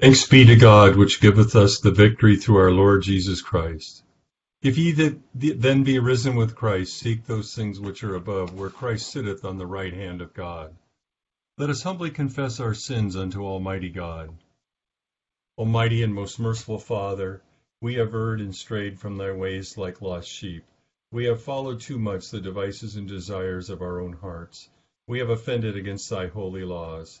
Thanks be to God, which giveth us the victory through our Lord Jesus Christ. If ye then be risen with Christ, seek those things which are above, where Christ sitteth on the right hand of God. Let us humbly confess our sins unto Almighty God. Almighty and most merciful Father, we have erred and strayed from thy ways like lost sheep. We have followed too much the devices and desires of our own hearts. We have offended against thy holy laws.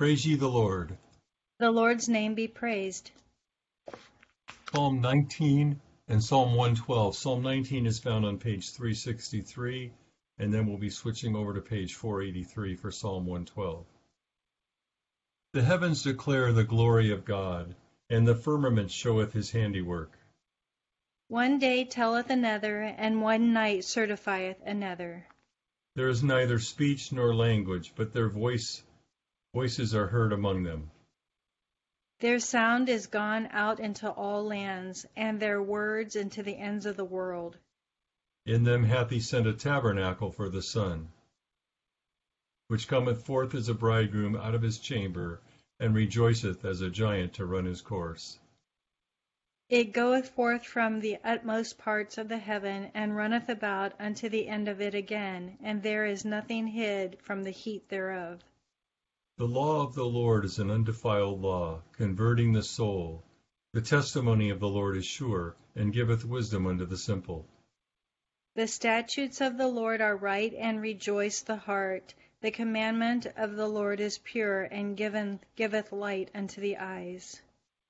Praise ye the Lord. The Lord's name be praised. Psalm 19 and Psalm 112. Psalm 19 is found on page 363, and then we'll be switching over to page 483 for Psalm 112. The heavens declare the glory of God, and the firmament showeth his handiwork. One day telleth another, and one night certifieth another. There is neither speech nor language, but their voice Voices are heard among them. Their sound is gone out into all lands, and their words into the ends of the world. In them hath he sent a tabernacle for the sun, which cometh forth as a bridegroom out of his chamber, and rejoiceth as a giant to run his course. It goeth forth from the utmost parts of the heaven, and runneth about unto the end of it again, and there is nothing hid from the heat thereof. The law of the Lord is an undefiled law, converting the soul. The testimony of the Lord is sure, and giveth wisdom unto the simple. The statutes of the Lord are right, and rejoice the heart. The commandment of the Lord is pure, and given, giveth light unto the eyes.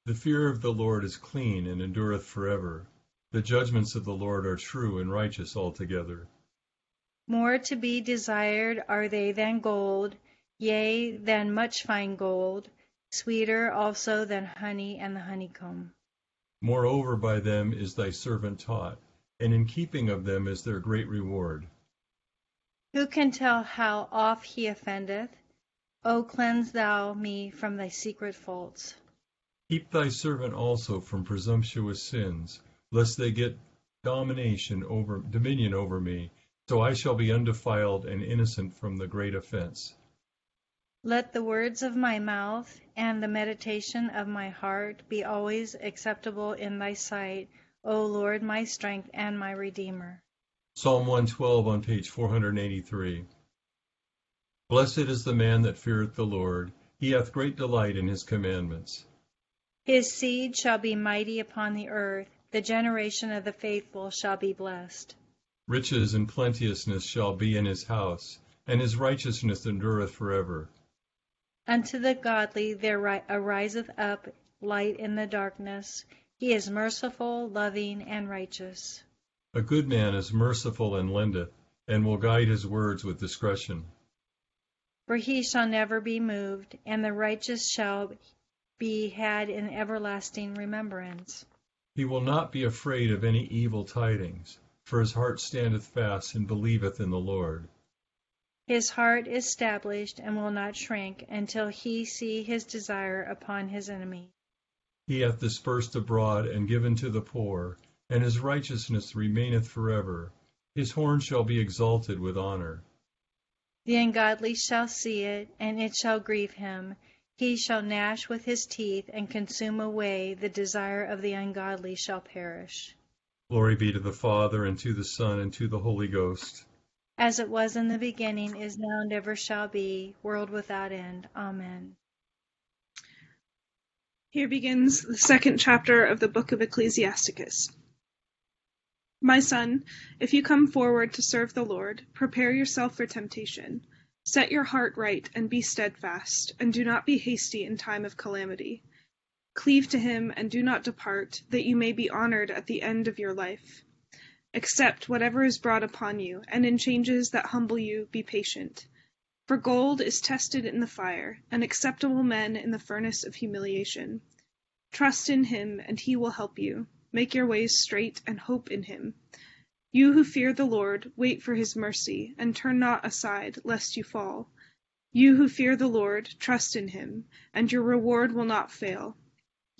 The fear of the Lord is clean, and endureth forever. The judgments of the Lord are true and righteous altogether. More to be desired are they than gold yea, than much fine gold, sweeter also than honey and the honeycomb. Moreover by them is thy servant taught, and in keeping of them is their great reward. Who can tell how oft he offendeth? O cleanse thou me from thy secret faults. Keep thy servant also from presumptuous sins, lest they get domination over dominion over me, so I shall be undefiled and innocent from the great offense. Let the words of my mouth and the meditation of my heart be always acceptable in thy sight, O Lord, my strength and my redeemer. Psalm 112 on page 483. Blessed is the man that feareth the Lord. He hath great delight in his commandments. His seed shall be mighty upon the earth. The generation of the faithful shall be blessed. Riches and plenteousness shall be in his house, and his righteousness endureth forever. Unto the godly there ariseth up light in the darkness. He is merciful, loving, and righteous. A good man is merciful and lendeth, and will guide his words with discretion. For he shall never be moved, and the righteous shall be had in everlasting remembrance. He will not be afraid of any evil tidings, for his heart standeth fast and believeth in the Lord. His heart is established and will not shrink until he see his desire upon his enemy. He hath dispersed abroad and given to the poor, and his righteousness remaineth forever. His horn shall be exalted with honor. The ungodly shall see it, and it shall grieve him. He shall gnash with his teeth and consume away. The desire of the ungodly shall perish. Glory be to the Father, and to the Son, and to the Holy Ghost. As it was in the beginning, is now, and ever shall be, world without end. Amen. Here begins the second chapter of the book of Ecclesiasticus. My son, if you come forward to serve the Lord, prepare yourself for temptation. Set your heart right and be steadfast, and do not be hasty in time of calamity. Cleave to him and do not depart, that you may be honored at the end of your life. Accept whatever is brought upon you, and in changes that humble you be patient. For gold is tested in the fire, and acceptable men in the furnace of humiliation. Trust in him, and he will help you. Make your ways straight, and hope in him. You who fear the Lord, wait for his mercy, and turn not aside, lest you fall. You who fear the Lord, trust in him, and your reward will not fail.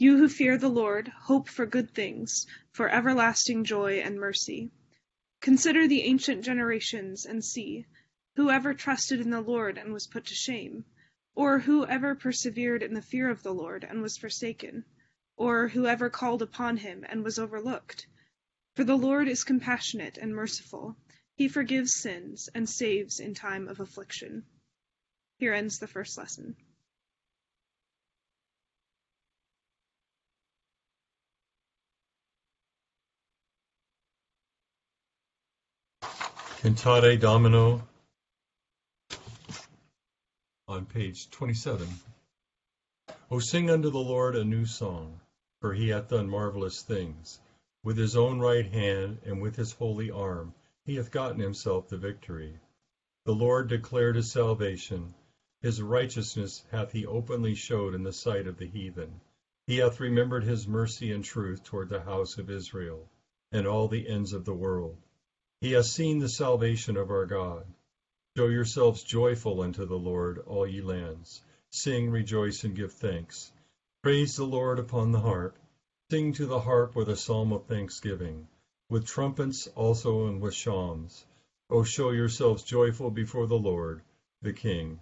You who fear the Lord, hope for good things, for everlasting joy and mercy. Consider the ancient generations, and see who ever trusted in the Lord and was put to shame? Or who ever persevered in the fear of the Lord and was forsaken? Or who ever called upon him and was overlooked? For the Lord is compassionate and merciful. He forgives sins and saves in time of affliction. Here ends the first lesson. Cantate Domino on page 27. O sing unto the Lord a new song, for he hath done marvelous things. With his own right hand and with his holy arm he hath gotten himself the victory. The Lord declared his salvation. His righteousness hath he openly showed in the sight of the heathen. He hath remembered his mercy and truth toward the house of Israel, and all the ends of the world. He hath seen the salvation of our God. Show yourselves joyful unto the Lord, all ye lands. Sing, rejoice, and give thanks. Praise the Lord upon the harp. Sing to the harp with a psalm of thanksgiving, with trumpets also and with shawms. O show yourselves joyful before the Lord, the King.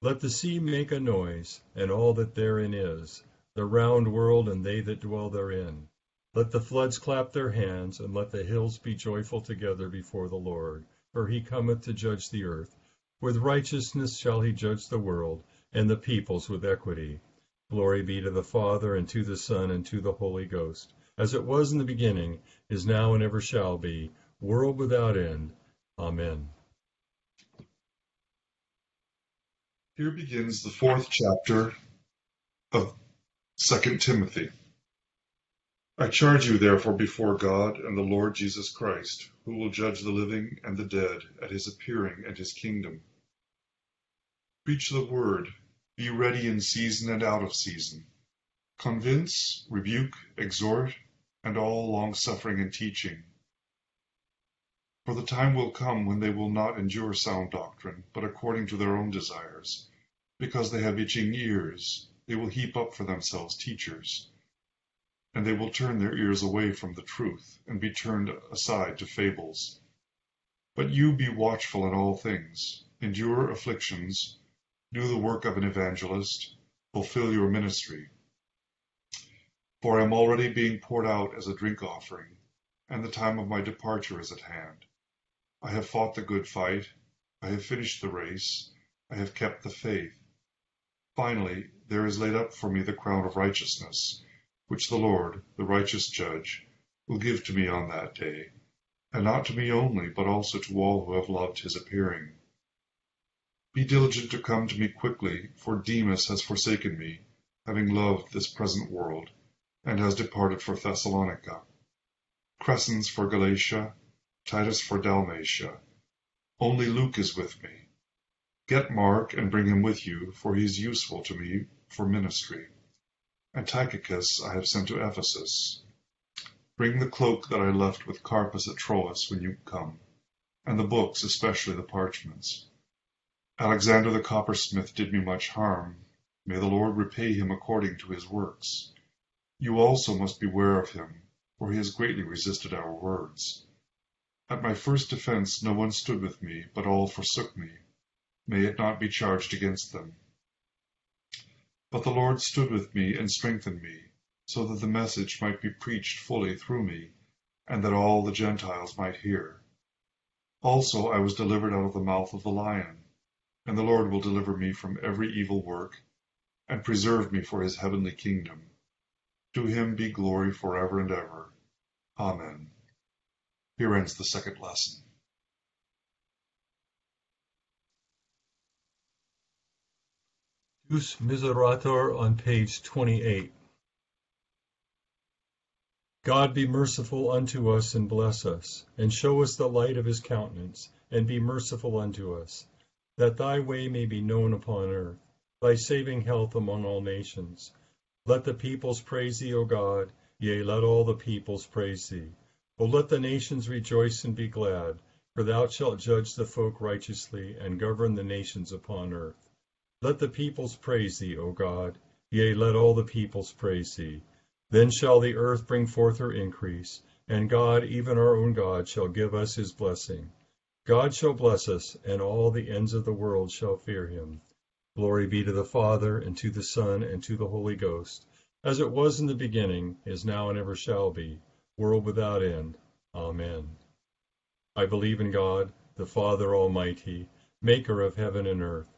Let the sea make a noise, and all that therein is, the round world and they that dwell therein. Let the floods clap their hands, and let the hills be joyful together before the Lord for he cometh to judge the earth. With righteousness shall he judge the world, and the peoples with equity. Glory be to the Father, and to the Son, and to the Holy Ghost, as it was in the beginning, is now, and ever shall be, world without end. Amen. Here begins the fourth chapter of Second Timothy. I charge you therefore before God and the Lord Jesus Christ, who will judge the living and the dead at his appearing and his kingdom. Preach the word, be ready in season and out of season. Convince, rebuke, exhort, and all longsuffering and teaching. For the time will come when they will not endure sound doctrine, but according to their own desires. Because they have itching ears, they will heap up for themselves teachers and they will turn their ears away from the truth, and be turned aside to fables. But you be watchful in all things, endure afflictions, do the work of an evangelist, fulfill your ministry. For I am already being poured out as a drink offering, and the time of my departure is at hand. I have fought the good fight, I have finished the race, I have kept the faith. Finally, there is laid up for me the crown of righteousness which the Lord, the righteous judge, will give to me on that day, and not to me only, but also to all who have loved his appearing. Be diligent to come to me quickly, for Demas has forsaken me, having loved this present world, and has departed for Thessalonica. Crescens for Galatia, Titus for Dalmatia. Only Luke is with me. Get Mark and bring him with you, for he is useful to me for ministry and Tychicus I have sent to Ephesus. Bring the cloak that I left with Carpus at Troas when you come, and the books, especially the parchments. Alexander the coppersmith did me much harm. May the Lord repay him according to his works. You also must beware of him, for he has greatly resisted our words. At my first defense no one stood with me, but all forsook me. May it not be charged against them. But the Lord stood with me and strengthened me, so that the message might be preached fully through me, and that all the Gentiles might hear. Also I was delivered out of the mouth of the lion, and the Lord will deliver me from every evil work, and preserve me for his heavenly kingdom. To him be glory forever and ever. Amen. Here ends the second lesson. Deus Misereatur on page 28. God be merciful unto us and bless us, and show us the light of his countenance, and be merciful unto us, that thy way may be known upon earth, thy saving health among all nations. Let the peoples praise thee, O God, yea, let all the peoples praise thee. O let the nations rejoice and be glad, for thou shalt judge the folk righteously, and govern the nations upon earth. Let the peoples praise thee, O God, yea, let all the peoples praise thee. Then shall the earth bring forth her increase, and God, even our own God, shall give us his blessing. God shall bless us, and all the ends of the world shall fear him. Glory be to the Father, and to the Son, and to the Holy Ghost, as it was in the beginning, is now, and ever shall be, world without end. Amen. I believe in God, the Father Almighty, maker of heaven and earth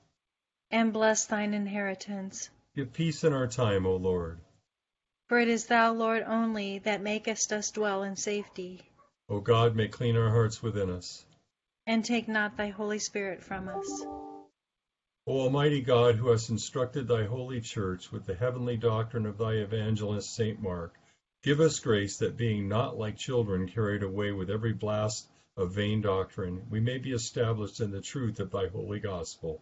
and bless thine inheritance. Give peace in our time, O Lord. For it is thou, Lord, only that makest us dwell in safety. O God, may clean our hearts within us. And take not thy Holy Spirit from us. O Almighty God, who hast instructed thy holy church with the heavenly doctrine of thy evangelist St. Mark, give us grace that being not like children carried away with every blast of vain doctrine, we may be established in the truth of thy holy gospel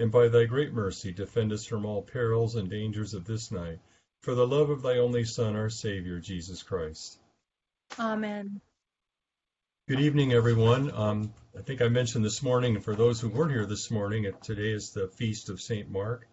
and by thy great mercy defend us from all perils and dangers of this night, for the love of thy only Son, our Savior, Jesus Christ. Amen. Good evening, everyone. Um, I think I mentioned this morning, and for those who weren't here this morning, today is the feast of St. Mark.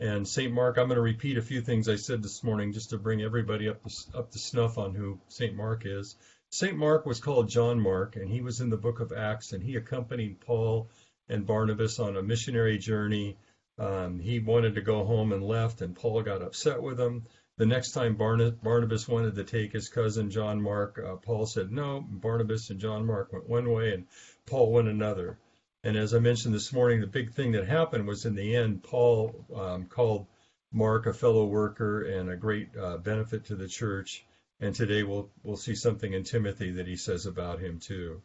And St. Mark, I'm going to repeat a few things I said this morning just to bring everybody up to, up to snuff on who St. Mark is. St. Mark was called John Mark, and he was in the book of Acts, and he accompanied Paul and Barnabas on a missionary journey. Um, he wanted to go home and left, and Paul got upset with him. The next time Barnabas wanted to take his cousin John Mark, uh, Paul said no. Barnabas and John Mark went one way, and Paul went another. And as I mentioned this morning, the big thing that happened was in the end, Paul um, called Mark a fellow worker and a great uh, benefit to the church. And today we'll we'll see something in Timothy that he says about him too.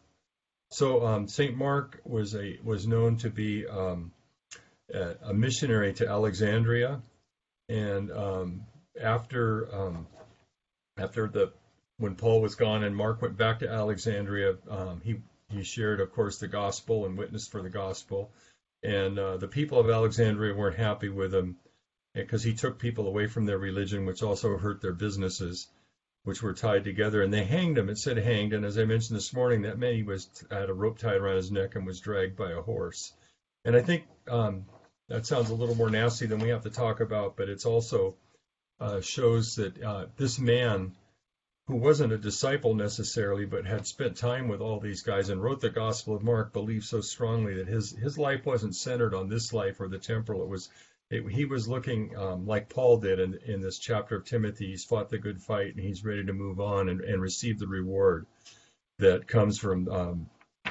So um, Saint Mark was a was known to be um, a, a, missionary to Alexandria, and um, after um, after the when Paul was gone and Mark went back to Alexandria, um, he he shared, of course, the gospel and witnessed for the gospel, and uh, the people of Alexandria weren't happy with him because he took people away from their religion, which also hurt their businesses. Which were tied together, and they hanged him. It said hanged, and as I mentioned this morning, that meant he was had a rope tied around his neck and was dragged by a horse. And I think um, that sounds a little more nasty than we have to talk about, but it's also uh, shows that uh, this man, who wasn't a disciple necessarily, but had spent time with all these guys and wrote the Gospel of Mark, believed so strongly that his his life wasn't centered on this life or the temporal. It was it, he was looking um, like Paul did in, in this chapter of Timothy. He's fought the good fight and he's ready to move on and, and receive the reward that comes from um,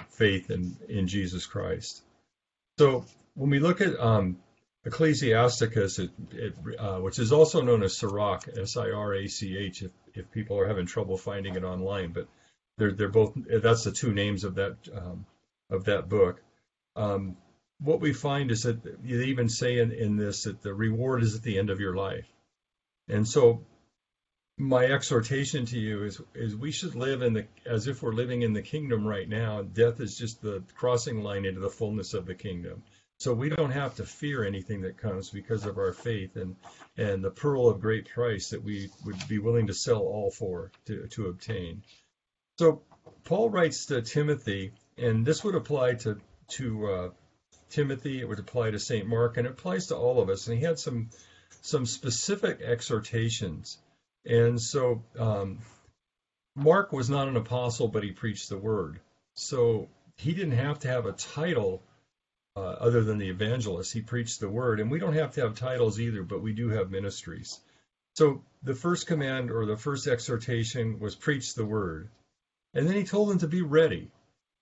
faith in, in Jesus Christ. So when we look at um, Ecclesiasticus, it, it, uh, which is also known as Sirach, S-I-R-A-C-H, if, if people are having trouble finding it online, but they're they're both that's the two names of that um, of that book. Um, what we find is that you even say in, in this that the reward is at the end of your life. And so my exhortation to you is is we should live in the as if we're living in the kingdom right now. Death is just the crossing line into the fullness of the kingdom. So we don't have to fear anything that comes because of our faith and and the pearl of great price that we would be willing to sell all for to, to obtain. So Paul writes to Timothy, and this would apply to to uh, Timothy, it would apply to St. Mark, and it applies to all of us. And he had some some specific exhortations. And so um, Mark was not an apostle, but he preached the word. So he didn't have to have a title uh, other than the evangelist. He preached the word. And we don't have to have titles either, but we do have ministries. So the first command or the first exhortation was preach the word. And then he told them to be ready.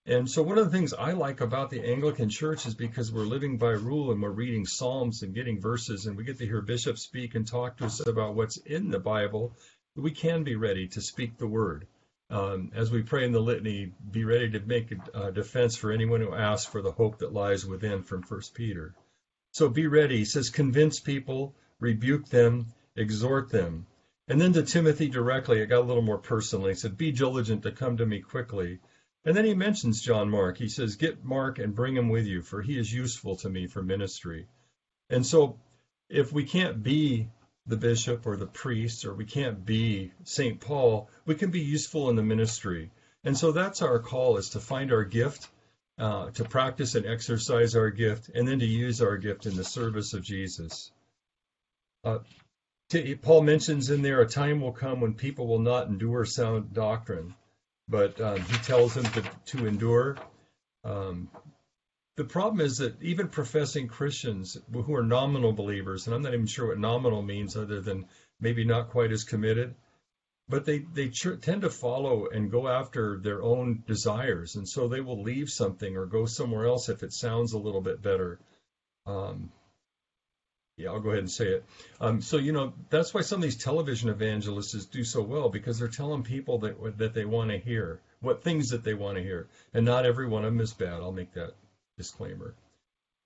And so one of the things I like about the Anglican Church is because we're living by rule and we're reading Psalms and getting verses and we get to hear bishops speak and talk to us about what's in the Bible, we can be ready to speak the word. Um, as we pray in the litany, be ready to make a defense for anyone who asks for the hope that lies within from First Peter. So be ready. He says, convince people, rebuke them, exhort them. And then to Timothy directly, it got a little more personal. He said, Be diligent to come to me quickly. And then he mentions John Mark. He says, Get Mark and bring him with you, for he is useful to me for ministry. And so, if we can't be the bishop or the priest, or we can't be St. Paul, we can be useful in the ministry. And so, that's our call is to find our gift, uh, to practice and exercise our gift, and then to use our gift in the service of Jesus. Uh, Paul mentions in there a time will come when people will not endure sound doctrine but um, he tells them to, to endure. Um, the problem is that even professing Christians who are nominal believers, and I'm not even sure what nominal means other than maybe not quite as committed, but they, they ch- tend to follow and go after their own desires. And so they will leave something or go somewhere else if it sounds a little bit better. Um, yeah, I'll go ahead and say it. Um, so you know that's why some of these television evangelists do so well because they're telling people that that they want to hear what things that they want to hear, and not every one of them is bad. I'll make that disclaimer.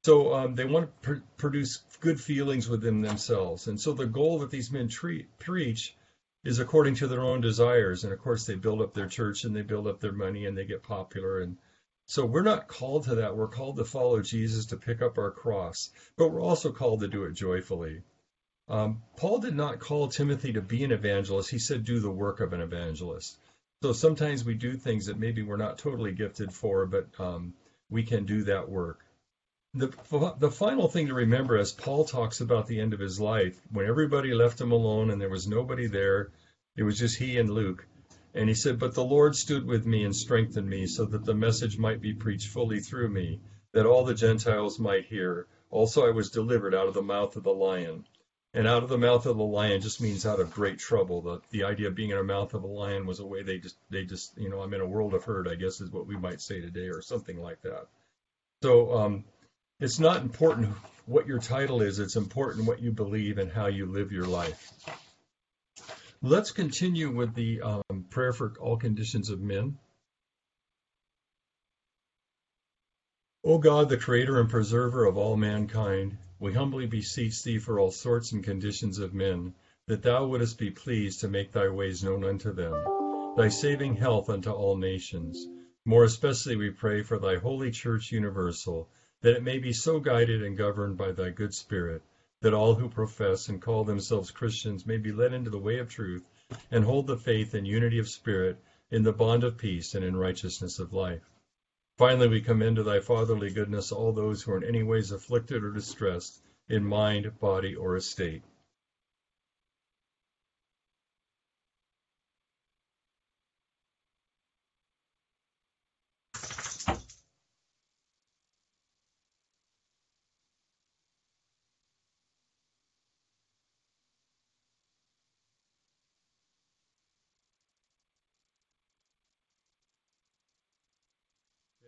So um, they want to pr- produce good feelings within themselves, and so the goal that these men preach is according to their own desires, and of course they build up their church and they build up their money and they get popular and so we're not called to that. We're called to follow Jesus, to pick up our cross, but we're also called to do it joyfully. Um, Paul did not call Timothy to be an evangelist. He said, do the work of an evangelist. So sometimes we do things that maybe we're not totally gifted for, but um, we can do that work. The, the final thing to remember as Paul talks about the end of his life, when everybody left him alone and there was nobody there, it was just he and Luke. And he said, But the Lord stood with me and strengthened me, so that the message might be preached fully through me, that all the Gentiles might hear. Also, I was delivered out of the mouth of the lion. And out of the mouth of the lion just means out of great trouble. The, the idea of being in the mouth of a lion was a way they just, they just, you know, I'm in a world of hurt, I guess is what we might say today, or something like that. So um, it's not important what your title is, it's important what you believe and how you live your life. Let's continue with the um, prayer for all conditions of men. O God, the creator and preserver of all mankind, we humbly beseech thee for all sorts and conditions of men, that thou wouldest be pleased to make thy ways known unto them, thy saving health unto all nations. More especially we pray for thy holy church universal, that it may be so guided and governed by thy good spirit, that all who profess and call themselves Christians may be led into the way of truth and hold the faith and unity of spirit in the bond of peace and in righteousness of life. Finally, we commend to thy fatherly goodness all those who are in any ways afflicted or distressed in mind, body, or estate.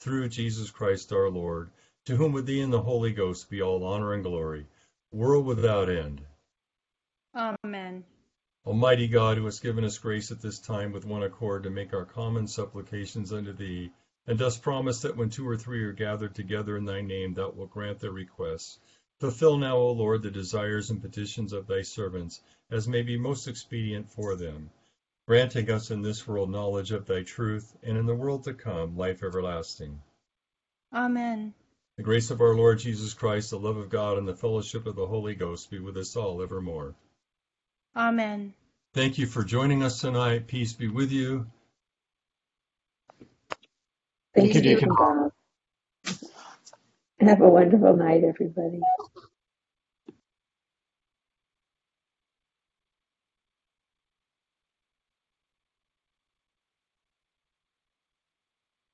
through Jesus Christ our Lord, to whom with thee and the Holy Ghost be all honor and glory, world without end. Amen. Almighty God, who hast given us grace at this time with one accord to make our common supplications unto thee, and dost promise that when two or three are gathered together in thy name, thou wilt grant their requests. Fulfill now, O Lord, the desires and petitions of thy servants, as may be most expedient for them granting us in this world knowledge of thy truth, and in the world to come life everlasting. Amen. The grace of our Lord Jesus Christ, the love of God, and the fellowship of the Holy Ghost be with us all evermore. Amen. Thank you for joining us tonight. Peace be with you. Thank you, Deacon Have a wonderful night, everybody.